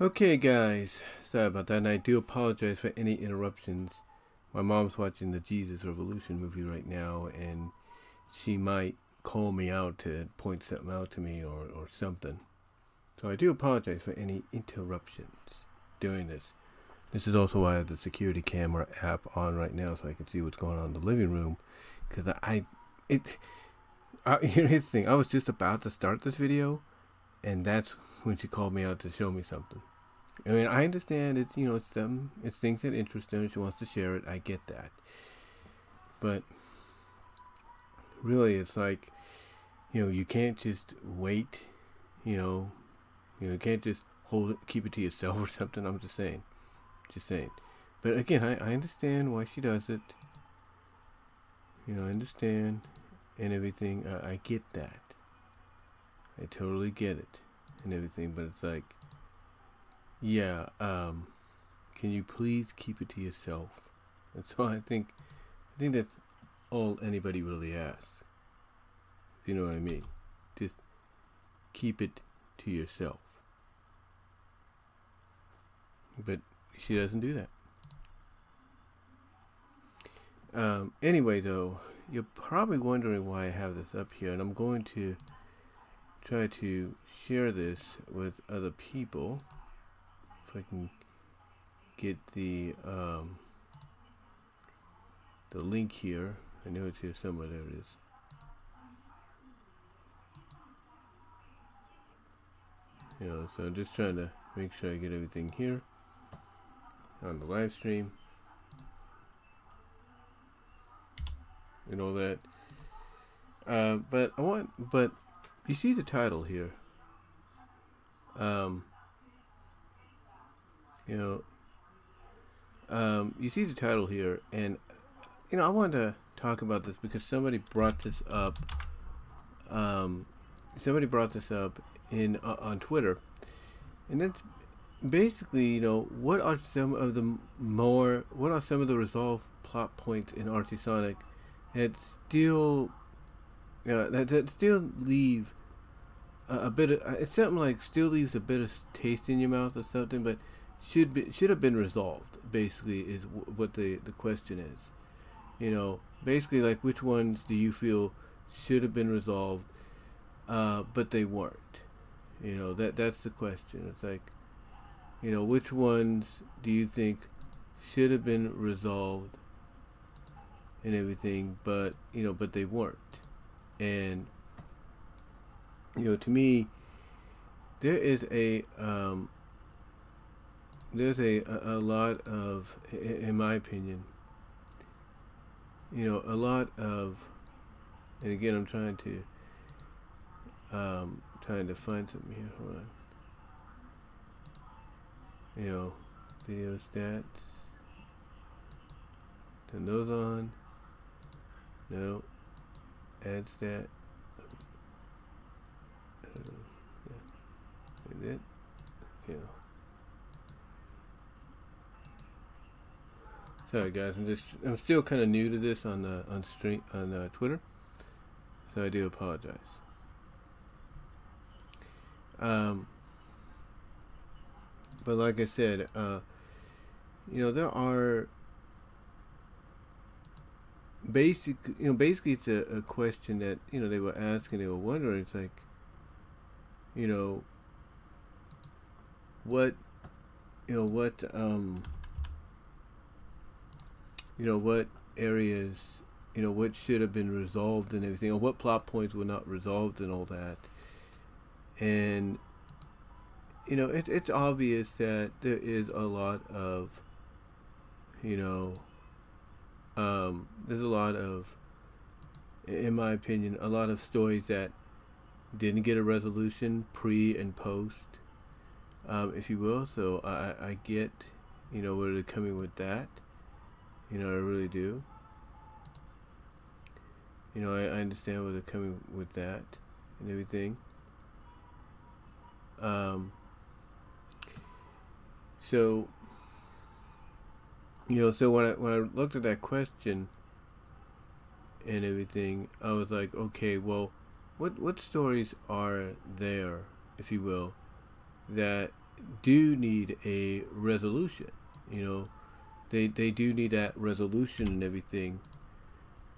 Okay, guys, sorry about that, and I do apologize for any interruptions. My mom's watching the Jesus Revolution movie right now, and she might call me out to point something out to me or, or something. So I do apologize for any interruptions during this. This is also why I have the security camera app on right now, so I can see what's going on in the living room. Because I, it, uh, here's the thing. I was just about to start this video, and that's when she called me out to show me something. I mean, I understand it's you know it's some it's things that interest her she wants to share it. I get that, but really, it's like you know you can't just wait. You know, you know you can't just hold it, keep it to yourself or something. I'm just saying, just saying. But again, I I understand why she does it. You know, I understand and everything. I, I get that. I totally get it and everything, but it's like yeah, um, can you please keep it to yourself? And so I think, I think that's all anybody really asks. If You know what I mean? Just keep it to yourself. But she doesn't do that. Um, anyway, though, you're probably wondering why I have this up here, and I'm going to try to share this with other people if I can get the um, the link here. I know it's here somewhere. There it is. You know, so I'm just trying to make sure I get everything here on the live stream and all that. Uh, but I want, but you see the title here. Um, you know, um, you see the title here, and you know I wanted to talk about this because somebody brought this up. Um, somebody brought this up in uh, on Twitter, and it's basically you know what are some of the more what are some of the resolved plot points in Sonic that still you know, that, that still leave a, bit of it's something like still leaves a bit of taste in your mouth or something, but should be should have been resolved. Basically, is w- what the the question is. You know, basically, like which ones do you feel should have been resolved, uh, but they weren't. You know that that's the question. It's like, you know, which ones do you think should have been resolved and everything, but you know, but they weren't. And you know, to me, there is a um, there's a, a, lot of, in my opinion, you know, a lot of, and again, I'm trying to, um, trying to find something here. Hold on. You know, video stats. Turn those on. No. Add stat. Yeah. Is it? Yeah. Sorry guys, I'm just I'm still kind of new to this on the on stream on uh, Twitter, so I do apologize. Um, but like I said, uh, you know there are basic you know basically it's a, a question that you know they were asking they were wondering it's like you know what you know what um you know what areas you know what should have been resolved and everything or what plot points were not resolved and all that. And you know it, it's obvious that there is a lot of you know um, there's a lot of in my opinion a lot of stories that didn't get a resolution pre and post um, if you will so I, I get you know where they're coming with that you know, I really do. You know, I, I understand where they're coming with that and everything. Um, so, you know, so when I when I looked at that question and everything, I was like, okay, well, what what stories are there, if you will, that do need a resolution. You know, they they do need that resolution and everything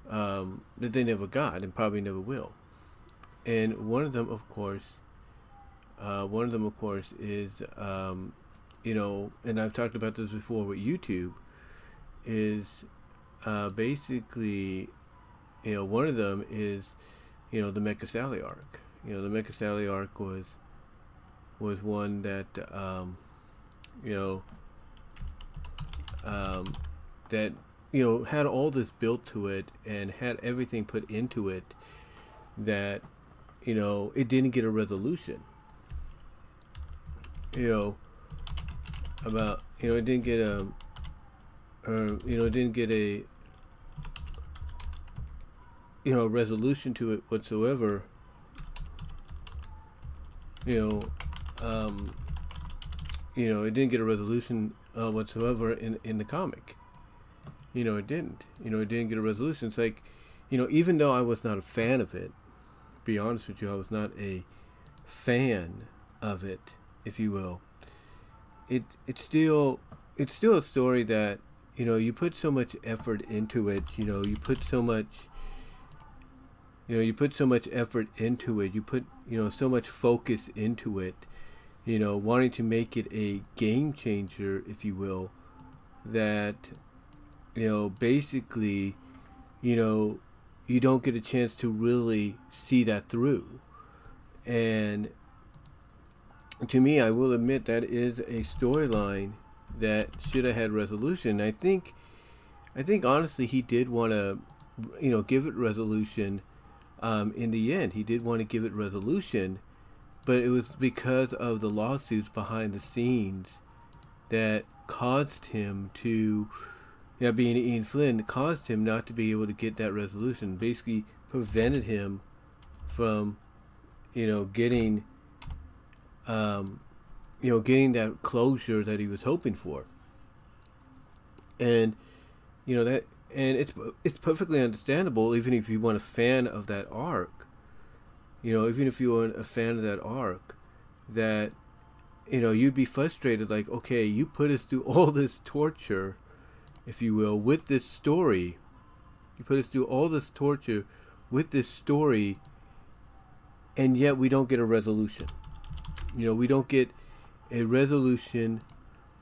um, that they never got and probably never will. And one of them, of course, uh, one of them, of course, is um, you know, and I've talked about this before with YouTube, is uh, basically, you know, one of them is, you know, the Mecha Sally arc. You know, the Mecha Sally arc was was one that um, you know um, that you know had all this built to it and had everything put into it that you know it didn't get a resolution you know about you know it didn't get a uh, you know it didn't get a you know resolution to it whatsoever you know um, you know, it didn't get a resolution uh, whatsoever in in the comic. You know, it didn't. You know, it didn't get a resolution. It's like, you know, even though I was not a fan of it, be honest with you, I was not a fan of it, if you will. It it's still it's still a story that you know you put so much effort into it. You know, you put so much. You know, you put so much effort into it. You put you know so much focus into it you know, wanting to make it a game changer, if you will, that, you know, basically, you know, you don't get a chance to really see that through. And to me, I will admit that is a storyline that should have had resolution. I think, I think honestly, he did want to, you know, give it resolution. Um, in the end, he did want to give it resolution but it was because of the lawsuits behind the scenes that caused him to, you know, being Ian Flynn, caused him not to be able to get that resolution. Basically, prevented him from, you know, getting, um, you know, getting that closure that he was hoping for. And, you know that, and it's it's perfectly understandable, even if you want a fan of that arc you know, even if you weren't a fan of that arc, that you know you'd be frustrated. Like, okay, you put us through all this torture, if you will, with this story. You put us through all this torture with this story, and yet we don't get a resolution. You know, we don't get a resolution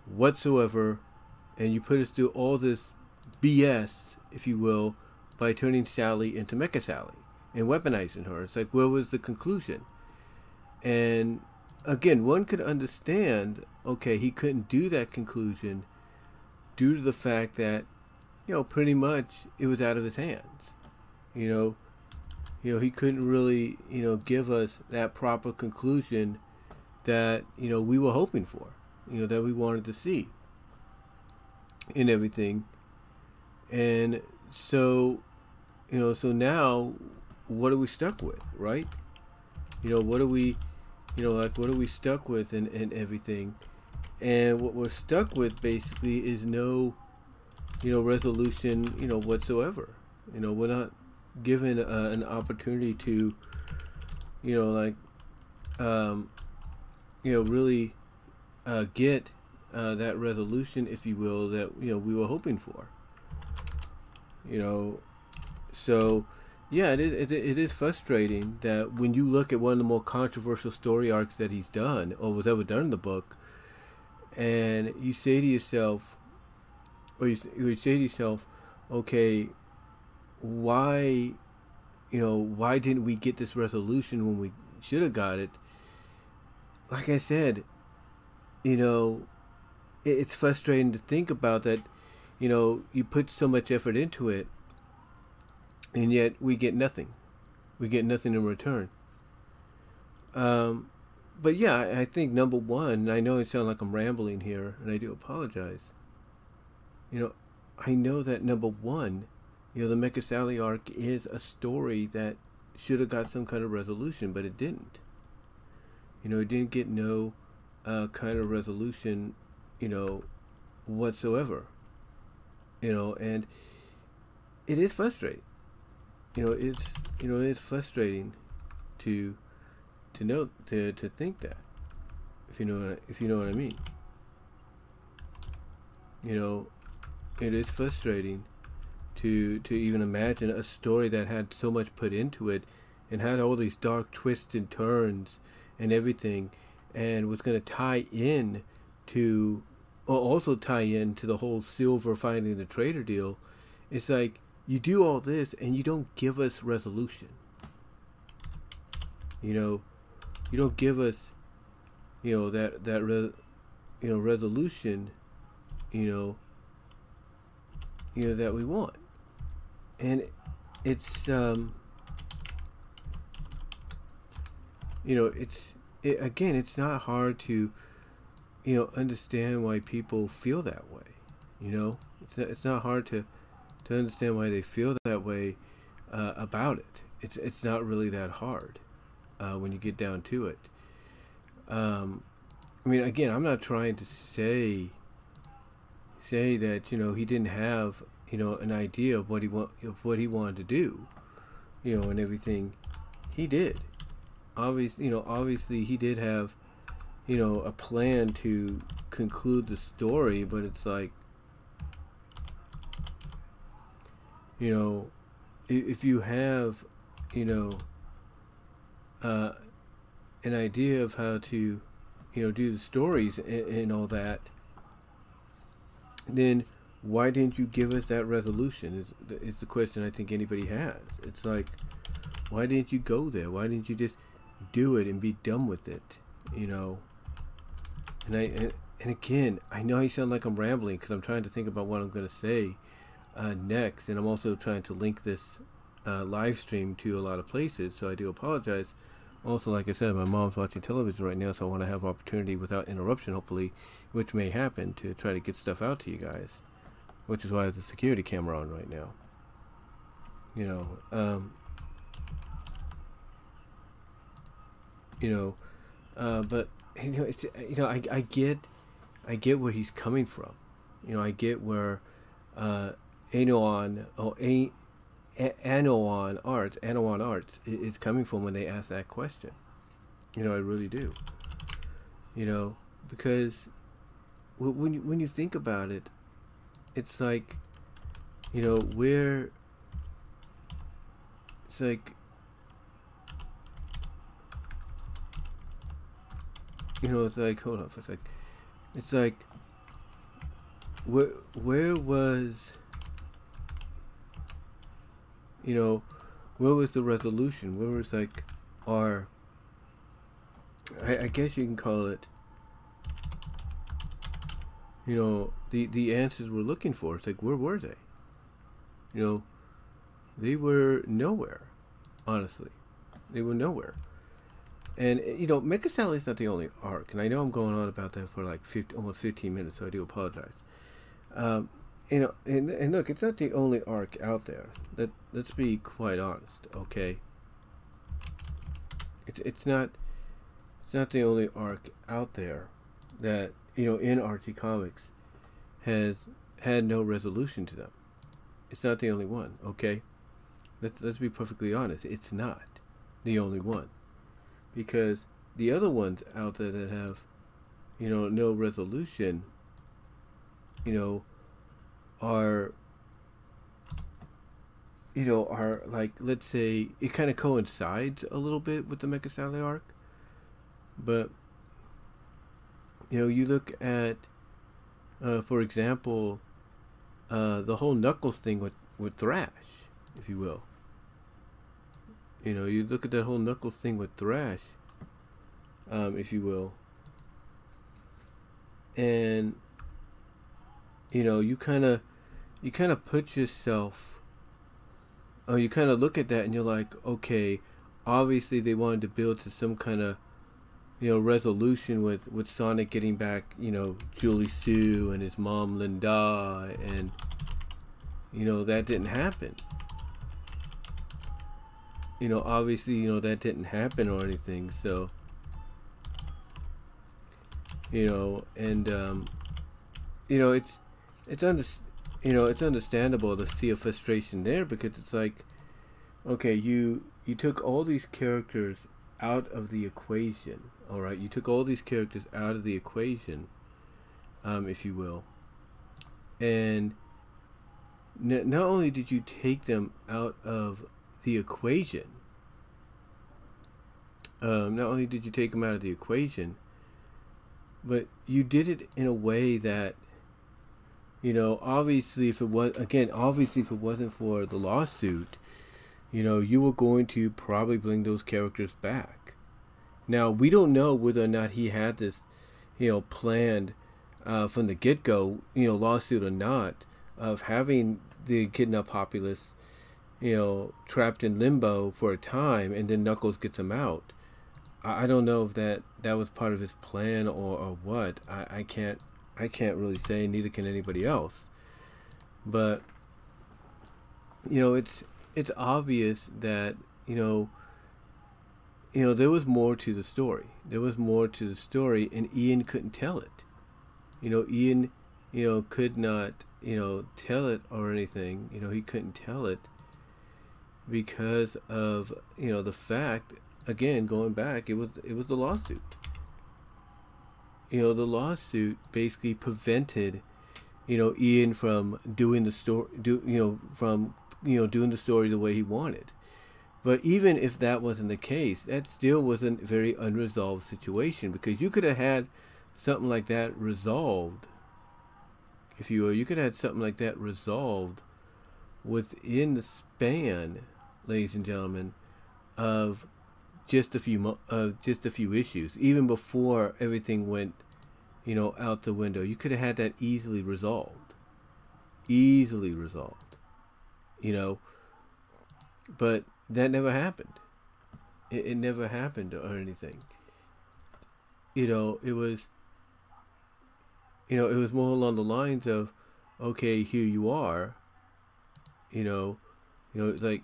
whatsoever, and you put us through all this BS, if you will, by turning Sally into Mecha Sally and weaponizing her. It's like, where was the conclusion? And again, one could understand, okay, he couldn't do that conclusion due to the fact that, you know, pretty much it was out of his hands. You know, you know, he couldn't really, you know, give us that proper conclusion that, you know, we were hoping for, you know, that we wanted to see in everything. And so, you know, so now what are we stuck with, right? You know, what are we, you know, like what are we stuck with and, and everything? And what we're stuck with basically is no, you know, resolution, you know, whatsoever. You know, we're not given uh, an opportunity to, you know, like, um, you know, really uh, get uh, that resolution, if you will, that you know we were hoping for. You know, so yeah, it is. It is frustrating that when you look at one of the more controversial story arcs that he's done or was ever done in the book, and you say to yourself, or you, you say to yourself, okay, why, you know, why didn't we get this resolution when we should have got it? Like I said, you know, it, it's frustrating to think about that. You know, you put so much effort into it and yet we get nothing. We get nothing in return. Um, but yeah, I think number one, I know it sounds like I'm rambling here, and I do apologize. You know, I know that number one, you know, the Sally arc is a story that should have got some kind of resolution, but it didn't. You know, it didn't get no uh, kind of resolution, you know, whatsoever. You know, and it is frustrating you know it's you know it's frustrating to to know to to think that If you know if you know what I mean. You know, it is frustrating to to even imagine a story that had so much put into it and had all these dark twists and turns and everything and was going to tie in to also tie in to the whole silver finding the trader deal. It's like you do all this and you don't give us resolution. You know you don't give us you know that that re, you know resolution you know you know that we want. And it's um you know it's it, again it's not hard to you know understand why people feel that way you know? It's not, it's not hard to to understand why they feel that way uh, about it. It's it's not really that hard uh, when you get down to it. Um, I mean again I'm not trying to say say that you know he didn't have you know an idea of what he want of what he wanted to do you know and everything. He did. Obviously, you know, obviously he did have, you know, a plan to conclude the story, but it's like, you know, if you have, you know, uh, an idea of how to, you know, do the stories and, and all that, then why didn't you give us that resolution? Is is the question I think anybody has. It's like, why didn't you go there? Why didn't you just do it and be done with it, you know. And I and, again, I know I sound like I'm rambling because I'm trying to think about what I'm going to say uh, next, and I'm also trying to link this uh, live stream to a lot of places. So I do apologize. Also, like I said, my mom's watching television right now, so I want to have opportunity without interruption, hopefully, which may happen, to try to get stuff out to you guys. Which is why there's a security camera on right now. You know, um, you know, uh, but you know, it's you know, I, I get, I get where he's coming from, you know, I get where, uh, Anono or A, Anono Arts, Anono Arts is coming from when they ask that question. You know, I really do. You know, because when you, when you think about it, it's like, you know, where it's like you know, it's like, hold on for a sec. It's like, where, where was, you know, where was the resolution? Where was like our, I, I guess you can call it, you know, the, the answers we're looking for. It's like, where were they? You know, they were nowhere, honestly. They were nowhere. And eh, you know, Mecha Sally is not the only arc, and I know I'm going on about that for like 50, almost 15 minutes, so I do apologize. Um, you know, and, and look, it's not the only arc out there. Let let's be quite honest, okay? It's it's not it's not the only arc out there that you know in Archie Comics has had no resolution to them. It's not the only one, okay? Let's let's be perfectly honest. It's not the only one because the other ones out there that have, you know, no resolution, you know, are, you know, are like, let's say, it kind of coincides a little bit with the Mecha arc, but, you know, you look at, uh, for example, uh, the whole Knuckles thing with, with Thrash, if you will. You know, you look at that whole Knuckles thing with Thrash, um, if you will, and you know, you kind of, you kind of put yourself, oh, you kind of look at that and you're like, okay, obviously they wanted to build to some kind of, you know, resolution with with Sonic getting back, you know, Julie-Su and his mom Linda, and you know that didn't happen you know, obviously, you know, that didn't happen or anything. So, you know, and, um, you know, it's, it's under, you know, it's understandable to see a frustration there because it's like, okay, you, you took all these characters out of the equation. All right, you took all these characters out of the equation, um, if you will, and not only did you take them out of the equation, um, not only did you take them out of the equation, but you did it in a way that you know obviously if it was again obviously if it wasn't for the lawsuit you know you were going to probably bring those characters back. Now we don't know whether or not he had this you know planned uh, from the get-go you know lawsuit or not of having the kidnapped populace you know trapped in limbo for a time and then knuckles gets them out I, I don't know if that that was part of his plan or, or what. I, I can't I can't really say. Neither can anybody else. But you know, it's it's obvious that you know you know there was more to the story. There was more to the story, and Ian couldn't tell it. You know, Ian, you know, could not you know tell it or anything. You know, he couldn't tell it because of you know the fact again, going back, it was it was the lawsuit. You know, the lawsuit basically prevented, you know, Ian from doing the story, do you know, from you know doing the story the way he wanted. But even if that wasn't the case, that still was a very unresolved situation because you could have had something like that resolved, if you. You could have had something like that resolved within the span, ladies and gentlemen, of just a few uh, just a few issues. Even before everything went you know out the window you could have had that easily resolved. Easily resolved you know? But that never happened. It, it never happened or anything. You know it was you know it was more along the lines of okay here you are you know? You know it's like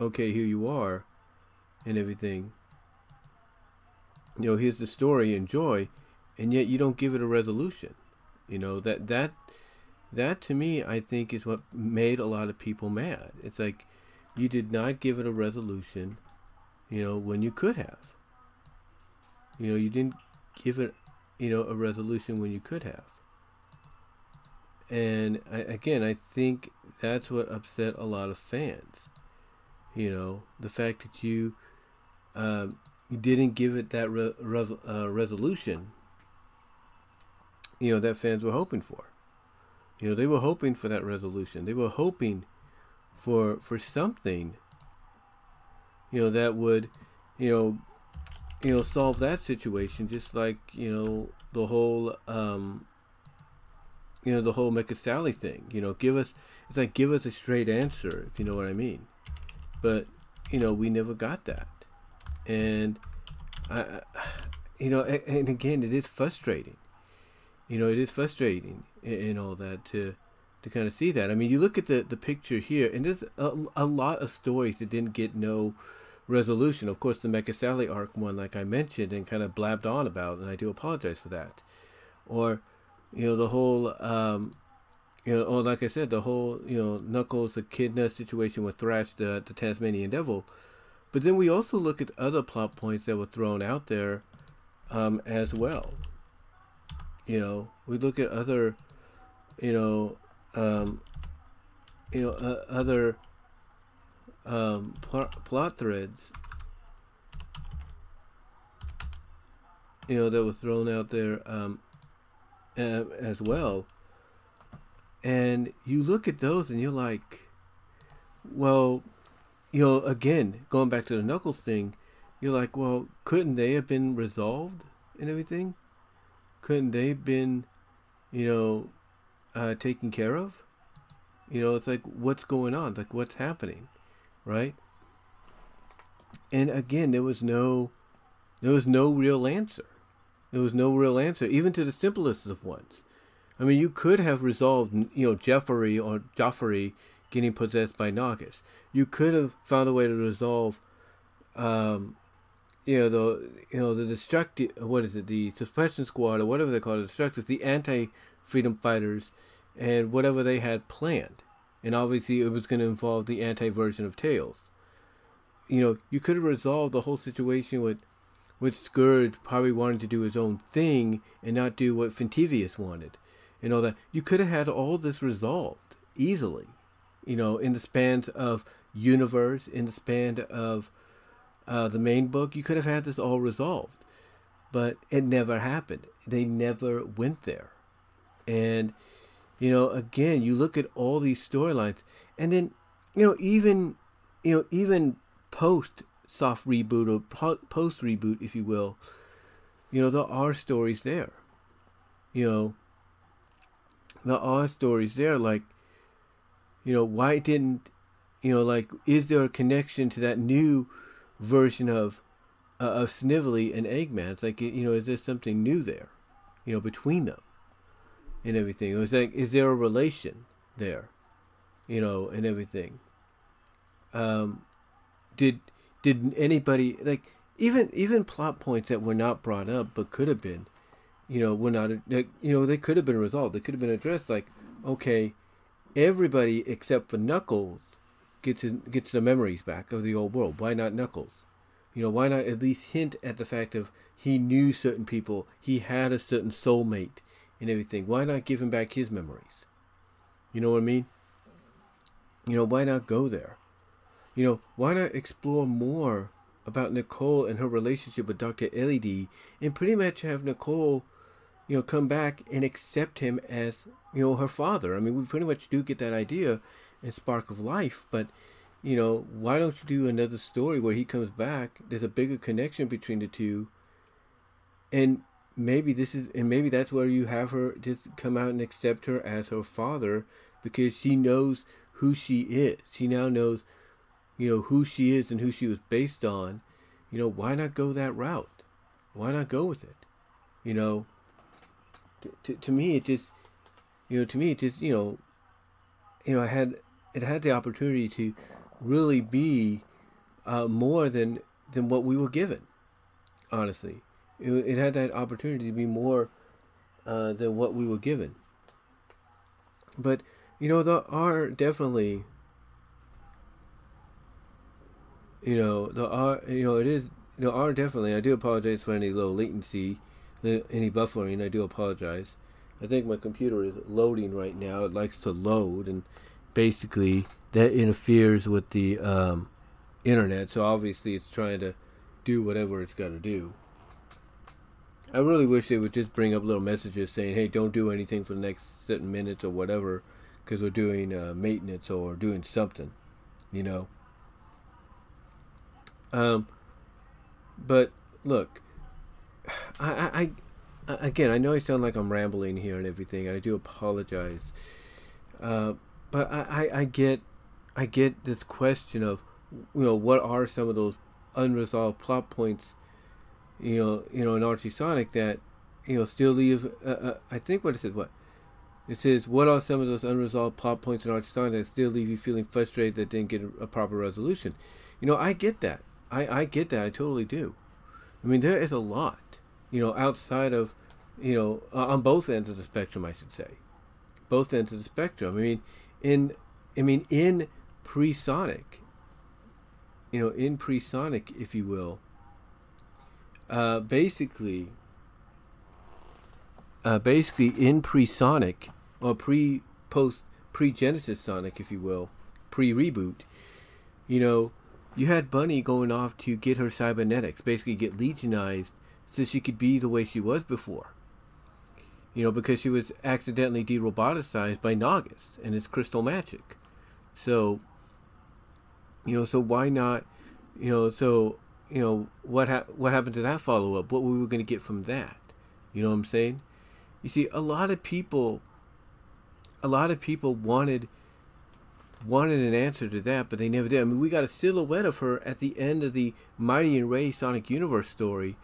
okay here you are and everything. You know, here's the story, enjoy, and yet you don't give it a resolution. You know that that that to me, I think, is what made a lot of people mad. It's like you did not give it a resolution. You know, when you could have. You know, you didn't give it, you know, a resolution when you could have. And I, again, I think that's what upset a lot of fans. You know, the fact that you um, didn't give it that re- re- uh, resolution, you know, that fans were hoping for. You know, they were hoping for that resolution. They were hoping for for something, you know, that would, you know, you know, solve that situation. Just like you know the whole, um, you know, the whole Mecha Sally thing. You know, give us it's like give us a straight answer, if you know what I mean. But you know, we never got that and I, you know, and, and again, it is frustrating. You know, it is frustrating and all that to to kind of see that. I mean, you look at the the picture here, and there's a, a lot of stories that didn't get no resolution. Of course, the Mecha Sally arc one, like I mentioned, and kind of blabbed on about, and I do apologize for that. Or, you know, the whole, um, you know, or like I said, the whole, you know, Knuckles Echidna situation with Thrash, the the Tasmanian Devil but then we also look at other plot points that were thrown out there um, as well. You know, we look at other, you know, um, you know, uh, other um, pl- plot threads. You know, that were thrown out there um, uh, as well. And you look at those and you're like, well, you know, again, going back to the Knuckles thing, you're like, well, couldn't they have been resolved and everything? Couldn't they have been, you know, uh, taken care of? You know, it's like, what's going on? Like, what's happening? Right? And again, there was no, there was no real answer. There was no real answer, even to the simplest of ones. I mean, you could have resolved, you know, Jeffrey or Joffrey getting possessed by Naugus. You could have found a way to resolve, um, you know, the you know the destructive what is it, the suppression squad or whatever they call it, the Destructix, the anti-freedom fighters, and whatever they had planned. And obviously, it was going to involve the anti version of Tails. you know, you could have resolved the whole situation with with Scourge probably wanting to do his own thing and not do what Finitevus wanted. And all that. You could have had all this resolved easily, you know, in the span of universe, in the span of uh, the main book. You could have had this all resolved. But it never happened. They never went there. And, you know, again, you look at all these storylines, and then, you know, even, you know, even post soft reboot or post reboot, if you will, you know, there are stories there. You know, there are stories there. Like, you know, why didn't, you know, like, is there a connection to that new version of uh, of Snively and Eggman? It's like, you know, is there something new there, you know, between them and everything? It was like, is there a relation there, you know, and everything? Um, did did anybody like even even plot points that were not brought up but could have been, you know, were not you know they could have been resolved. They could have been addressed. Like, okay, everybody except for Knuckles gets his, gets the memories back of the old world. Why not Knuckles? You know, why not at least hint at the fact of he knew certain people, he had a certain soulmate and everything. Why not give him back his memories? You know what I mean? You know, why not go there? You know, why not explore more about Nicole and her relationship with Dr. Ellidy and pretty much have Nicole, you know, come back and accept him as, you know, her father. I mean, we pretty much do get that idea in Spark of Life, but, you know, why don't you do another story where he comes back? There's a bigger connection between the two. And maybe this is, and maybe that's where you have her just come out and accept her as her father because she knows who she is. She now knows you know, who she is and who she was based on, you know, why not go that route? Why not go with it? You know, to, to, me, it just, you know, to me, it just, you know, you know, I had, it had the opportunity to really be uh, more than, than what we were given, honestly. It, it had that opportunity to be more uh, than what we were given. But, you know, there are definitely you know, there are you know, it is, there are definitely, I do apologize for any low latency, any buffering, I do apologize. I think my computer is loading right now. It likes to load, and basically that interferes with the um, internet. So obviously, it's trying to do whatever it's got to do. I really wish they would just bring up little messages saying, "Hey, don't do anything for the next certain minutes or whatever, because we're doing uh, maintenance or doing something," you know. Um, but look, I, I, again, I know I sound like I'm rambling here and everything. I do apologize. Uh, but I, I, I get, I get this question of, you know, what are some of those unresolved plot points, you know, you know, in Archie Sonic that, you know, still leave. Uh, uh, I think what it says, what it says, what are some of those unresolved plot points in Archie Sonic that still leave you feeling frustrated that didn't get a proper resolution? You know, I get that. I, I get that. I totally do. I mean, there is a lot, you know, outside of, you know, on both ends of the spectrum, I should say. Both ends of the spectrum. I mean, in, I mean, in pre-Sonic, you know, in pre-Sonic, if you will, uh, basically, uh, basically in pre-Sonic, or pre-post, pre-Genesis Sonic, if you will, pre-reboot, you know, you had Bunny going off to get her cybernetics, basically get legionized so she could be the way she was before. You know, because she was accidentally de-roboticized by Naugus and his crystal magic. So, you know, so why not, you know, so, you know, what ha- what happened to that follow-up? What were we going to get from that? You know what I'm saying? You see, a lot of people, a lot of people wanted wanted an answer to that, but they never did. I mean, we got a silhouette of her at the end of the Mighty and Ray Sonic Universe story,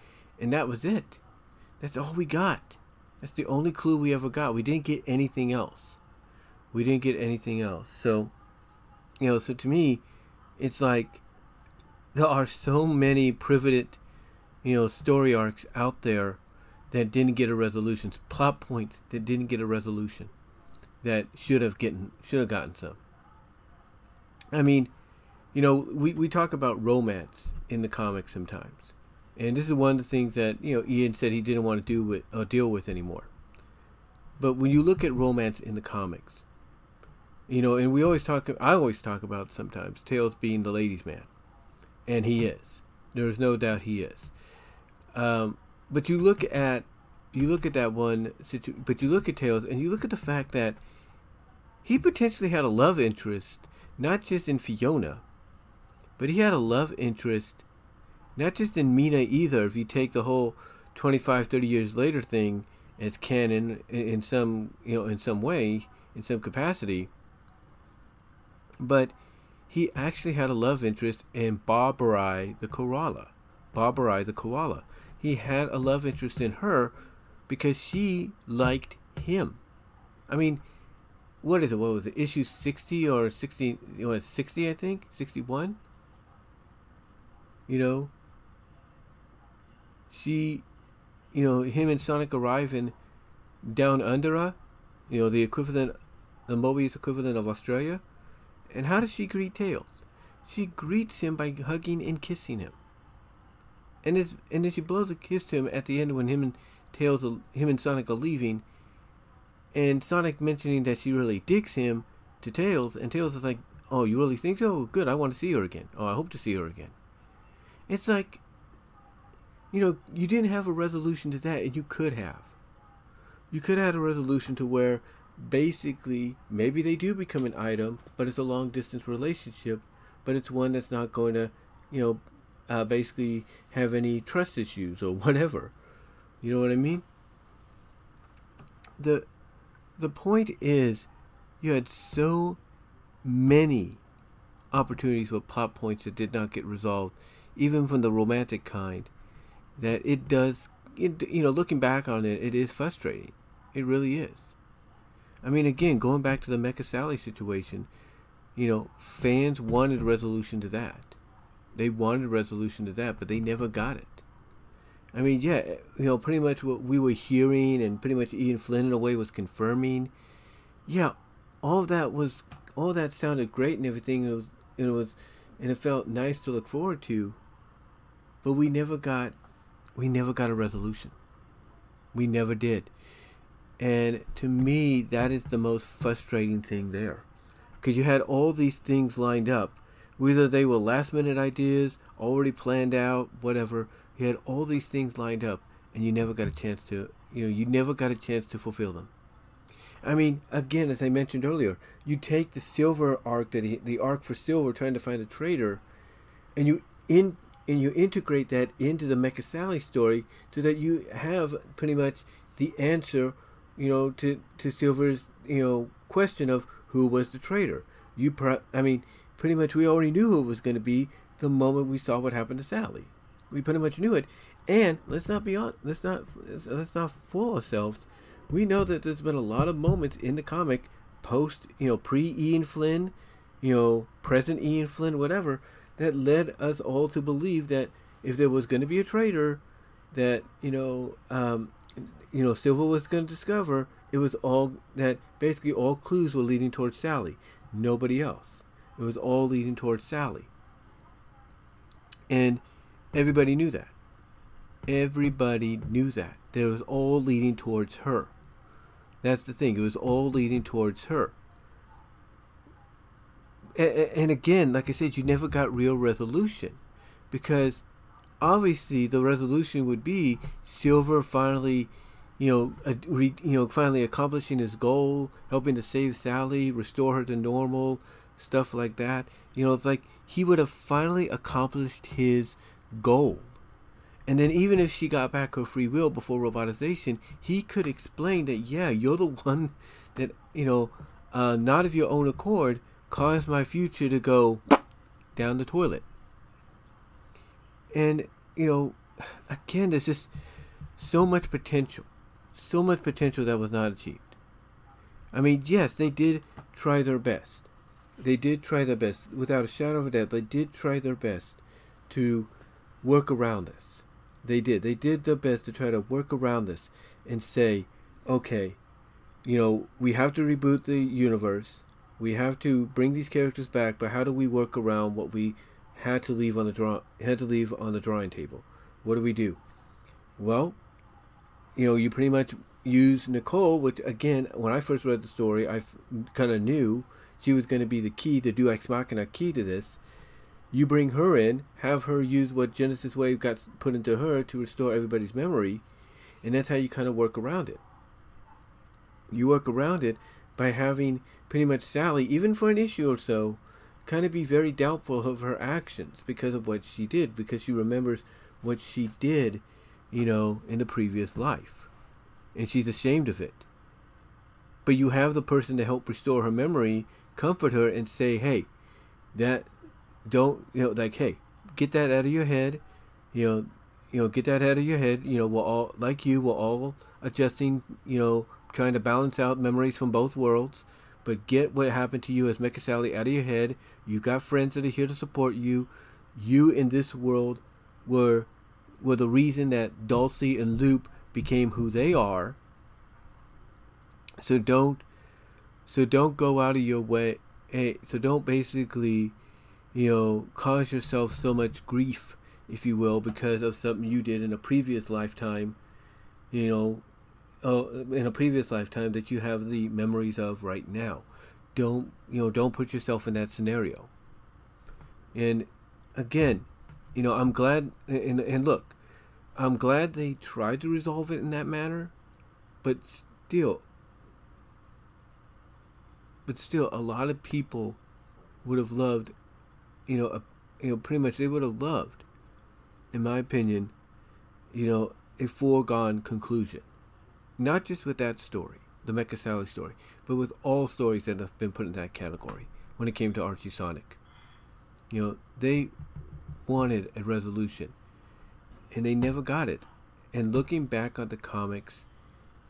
and that was it. That's all we got. That's the only clue we ever got. We didn't get anything else. We didn't get anything else. So, you know, so to me, it's like there are so many privileged, you know, story arcs out there that didn't get a resolution, plot points that didn't get a resolution, that should have gotten should have gotten some. I mean, you know, we, we talk about romance in the comics sometimes. And this is one of the things that, you know, Ian said he didn't want to do with uh, deal with anymore. But when you look at romance in the comics, you know, and we always talk I always talk about sometimes Tails being the ladies' man. And he is. There's no doubt he is. Um, but you look at you look at that one situ- but you look at Tails and you look at the fact that he potentially had a love interest not just in Fiona, but he had a love interest not just in Mina either if you take the whole 25 30 years later thing as canon in some you know in some way in some capacity. But he actually had a love interest in Barbarai the koala Barbarai the koala. He had a love interest in her because she liked him. I mean what is it what was it issue 60 or 60 you know 60 I think? 61 you know she you know, him and Sonic arrive in Downunda, you know, the equivalent, the Mobius equivalent of Australia. And how does she greet Tails? She greets him by hugging and kissing him. And it's, and then she blows a kiss to him at the end when him and Tails, him and Sonic are leaving. And Sonic mentioning that she really digs him to Tails, and Tails is like, "Oh, you really think so? Good. I want to see her again. Oh, I hope to see her again." It's like you know, you didn't have a resolution to that, and you could have. You could have had a resolution to where basically maybe they do become an item, but it's a long distance relationship, but it's one that's not going to, you know, uh, basically have any trust issues or whatever. You know what I mean? The the point is you had so many opportunities with plot points that did not get resolved, even from the romantic kind that it does, you know, looking back on it, it is frustrating. It really is. I mean, again, going back to the Mecha Sally situation, you know, fans wanted resolution to that. They wanted resolution to that, but they never got it. I mean, yeah, you know, pretty much what we were hearing and pretty much Ian Flynn in a way was confirming. Yeah, all that was, all that sounded great and everything. It was, it was, and it felt nice to look forward to. But we never got we never got a resolution. We never did. And to me, that is the most frustrating thing there. Because you had all these things lined up. Whether they were last minute ideas, already planned out, whatever. You had all these things lined up, and you never got a chance to, you know, you never got a chance to fulfill them. I mean, again, as I mentioned earlier, you take the silver arc, that he, the arc for silver, trying to find a traitor, and you in and you integrate that into the Mecha Sally story so that you have pretty much the answer, you know, to, to Silver's, you know, question of who was the traitor. You, I mean, pretty much we already knew who it was going to be the moment we saw what happened to Sally. We pretty much knew it. And let's not be on, let's not, let's not fool ourselves. We know that there's been a lot of moments in the comic post, you know, pre Ian Flynn, you know, present Ian Flynn, whatever, that led us all to believe that if there was going to be a traitor, that you know, um, you know, Silver was going to discover it was all that basically all clues were leading towards Sally, nobody else. It was all leading towards Sally, and everybody knew that. Everybody knew that. That it was all leading towards her. That's the thing. It was all leading towards her and again, like I said, you never got real resolution because obviously the resolution would be Silver finally, you know, you know, finally accomplishing his goal, helping to save Sally, restore her to normal, stuff like that. You know, it's like he would have finally accomplished his goal. And then even if she got back her free will before robotization, he could explain that yeah, you're the one that you know, uh, not of your own accord caused my future to go down the toilet. And, you know, again, there's just so much potential. So much potential that was not achieved. I mean, yes, they did try their best. They did try their best. Without a shadow of a doubt, they did try their best to work around this. They did. They did their best to try to work around this and say, okay, you know, we have to reboot the universe We have to bring these characters back, but how do we work around what we had to leave on the draw had to leave on the drawing table? What do we do? Well, you know, you pretty much use Nicole, which again, when I first read the story, I kind of knew she was going to be the key, the Ex Machina key to this. You bring her in, have her use what Genesis Wave got put into her to restore everybody's memory, and that's how you kind of work around it. You work around it by having pretty much Sally, even for an issue or so, kind of be very doubtful of her actions because of what she did, because she remembers what she did, you know, in the previous life. And she's ashamed of it. But you have the person to help restore her memory, comfort her, and say, hey, that, don't, you know, like, hey, get that out of your head, you know, you know, get that out of your head. You know, we're all like you. We're all adjusting. You know, trying to balance out memories from both worlds. But get what happened to you as Mecha Sally out of your head. You got friends that are here to support you. You in this world were were the reason that Dulcie and Loop became who they are. So don't so don't go out of your way. Hey, so don't basically, you know, cause yourself so much grief, if you will, because of something you did in a previous lifetime. You know, uh, in a previous lifetime that you have the memories of right now. Don't you know? Don't put yourself in that scenario. And again, you know, I'm glad. And, and look, I'm glad they tried to resolve it in that manner, but still, but still, a lot of people would have loved, you know, a, you know, pretty much they would have loved, in my opinion, you know, a foregone conclusion not just with that story, the Mecha Sally story, but with all stories that have been put in that category when it came to Archie Sonic. You know, they wanted a resolution, and they never got it. And looking back on the comics,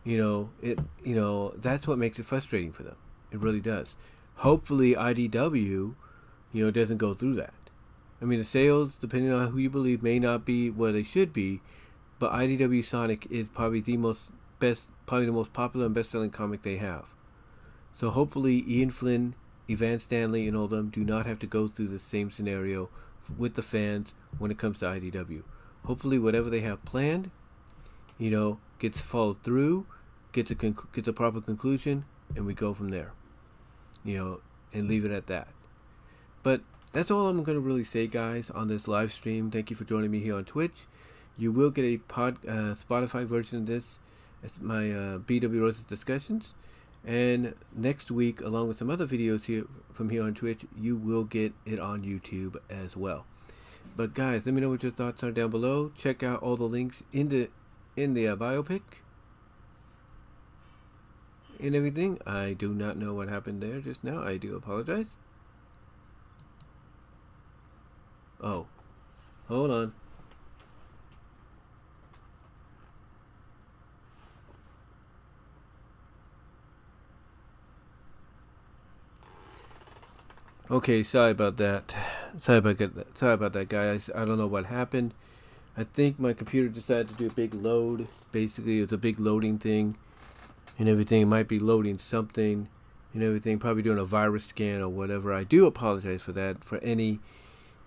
you know, it you know that's what makes it frustrating for them. It really does. Hopefully, IDW, you know, doesn't go through that. I mean, the sales, depending on who you believe, may not be where they should be, but IDW Sonic is probably the most best, probably the most popular and best-selling comic they have. So hopefully, Ian Flynn, Evan Stanley, and all them do not have to go through the same scenario with the fans when it comes to IDW. Hopefully, whatever they have planned, you know, gets followed through, gets a conc- gets a proper conclusion, and we go from there. You know, and leave it at that. But that's all I'm going to really say, guys, on this live stream. Thank you for joining me here on Twitch. You will get a pod uh, Spotify version of this it's my uh, BW Roses discussions. And next week, along with some other videos here from here on Twitch, you will get it on YouTube as well. But guys, let me know what your thoughts are down below. Check out all the links in the in the uh, biopic and everything. I do not know what happened there just now. I do apologize. Oh, hold on. Okay, sorry about that. Sorry about that. Sorry about that, guys. I don't know what happened. I think my computer decided to do a big load. Basically, it was a big loading thing, and everything. It might be loading something, and everything. Probably doing a virus scan or whatever. I do apologize for that, for any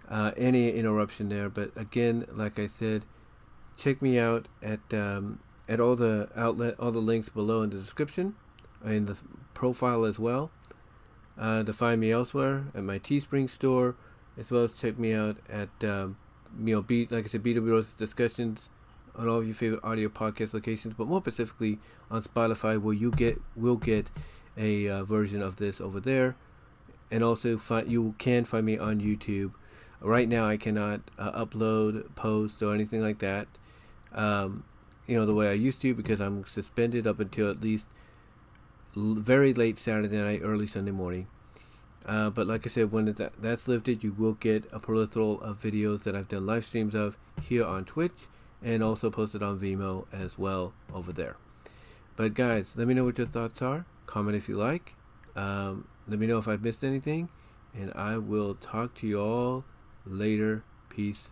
uh, any interruption there. But again, like I said, check me out at um, at all the outlet, all the links below in the description, in the profile as well uh, to find me elsewhere at my Teespring store, as well as check me out at um, you know, like I said, BW discussions on all of your favorite audio podcast locations, but more specifically on Spotify, where you get will get a uh, version of this over there, and also find you can find me on YouTube. Right now, I cannot uh, upload, post, or anything like that. Um, you know the way I used to because I'm suspended up until at least very late Saturday night, early Sunday morning. Uh, but like I said, when that, that's lifted, you will get a plethora of videos that I've done live streams of here on Twitch and also posted on Vimeo as well over there. But guys, let me know what your thoughts are. Comment if you like. Um, let me know if I've missed anything. And I will talk to you all later. Peace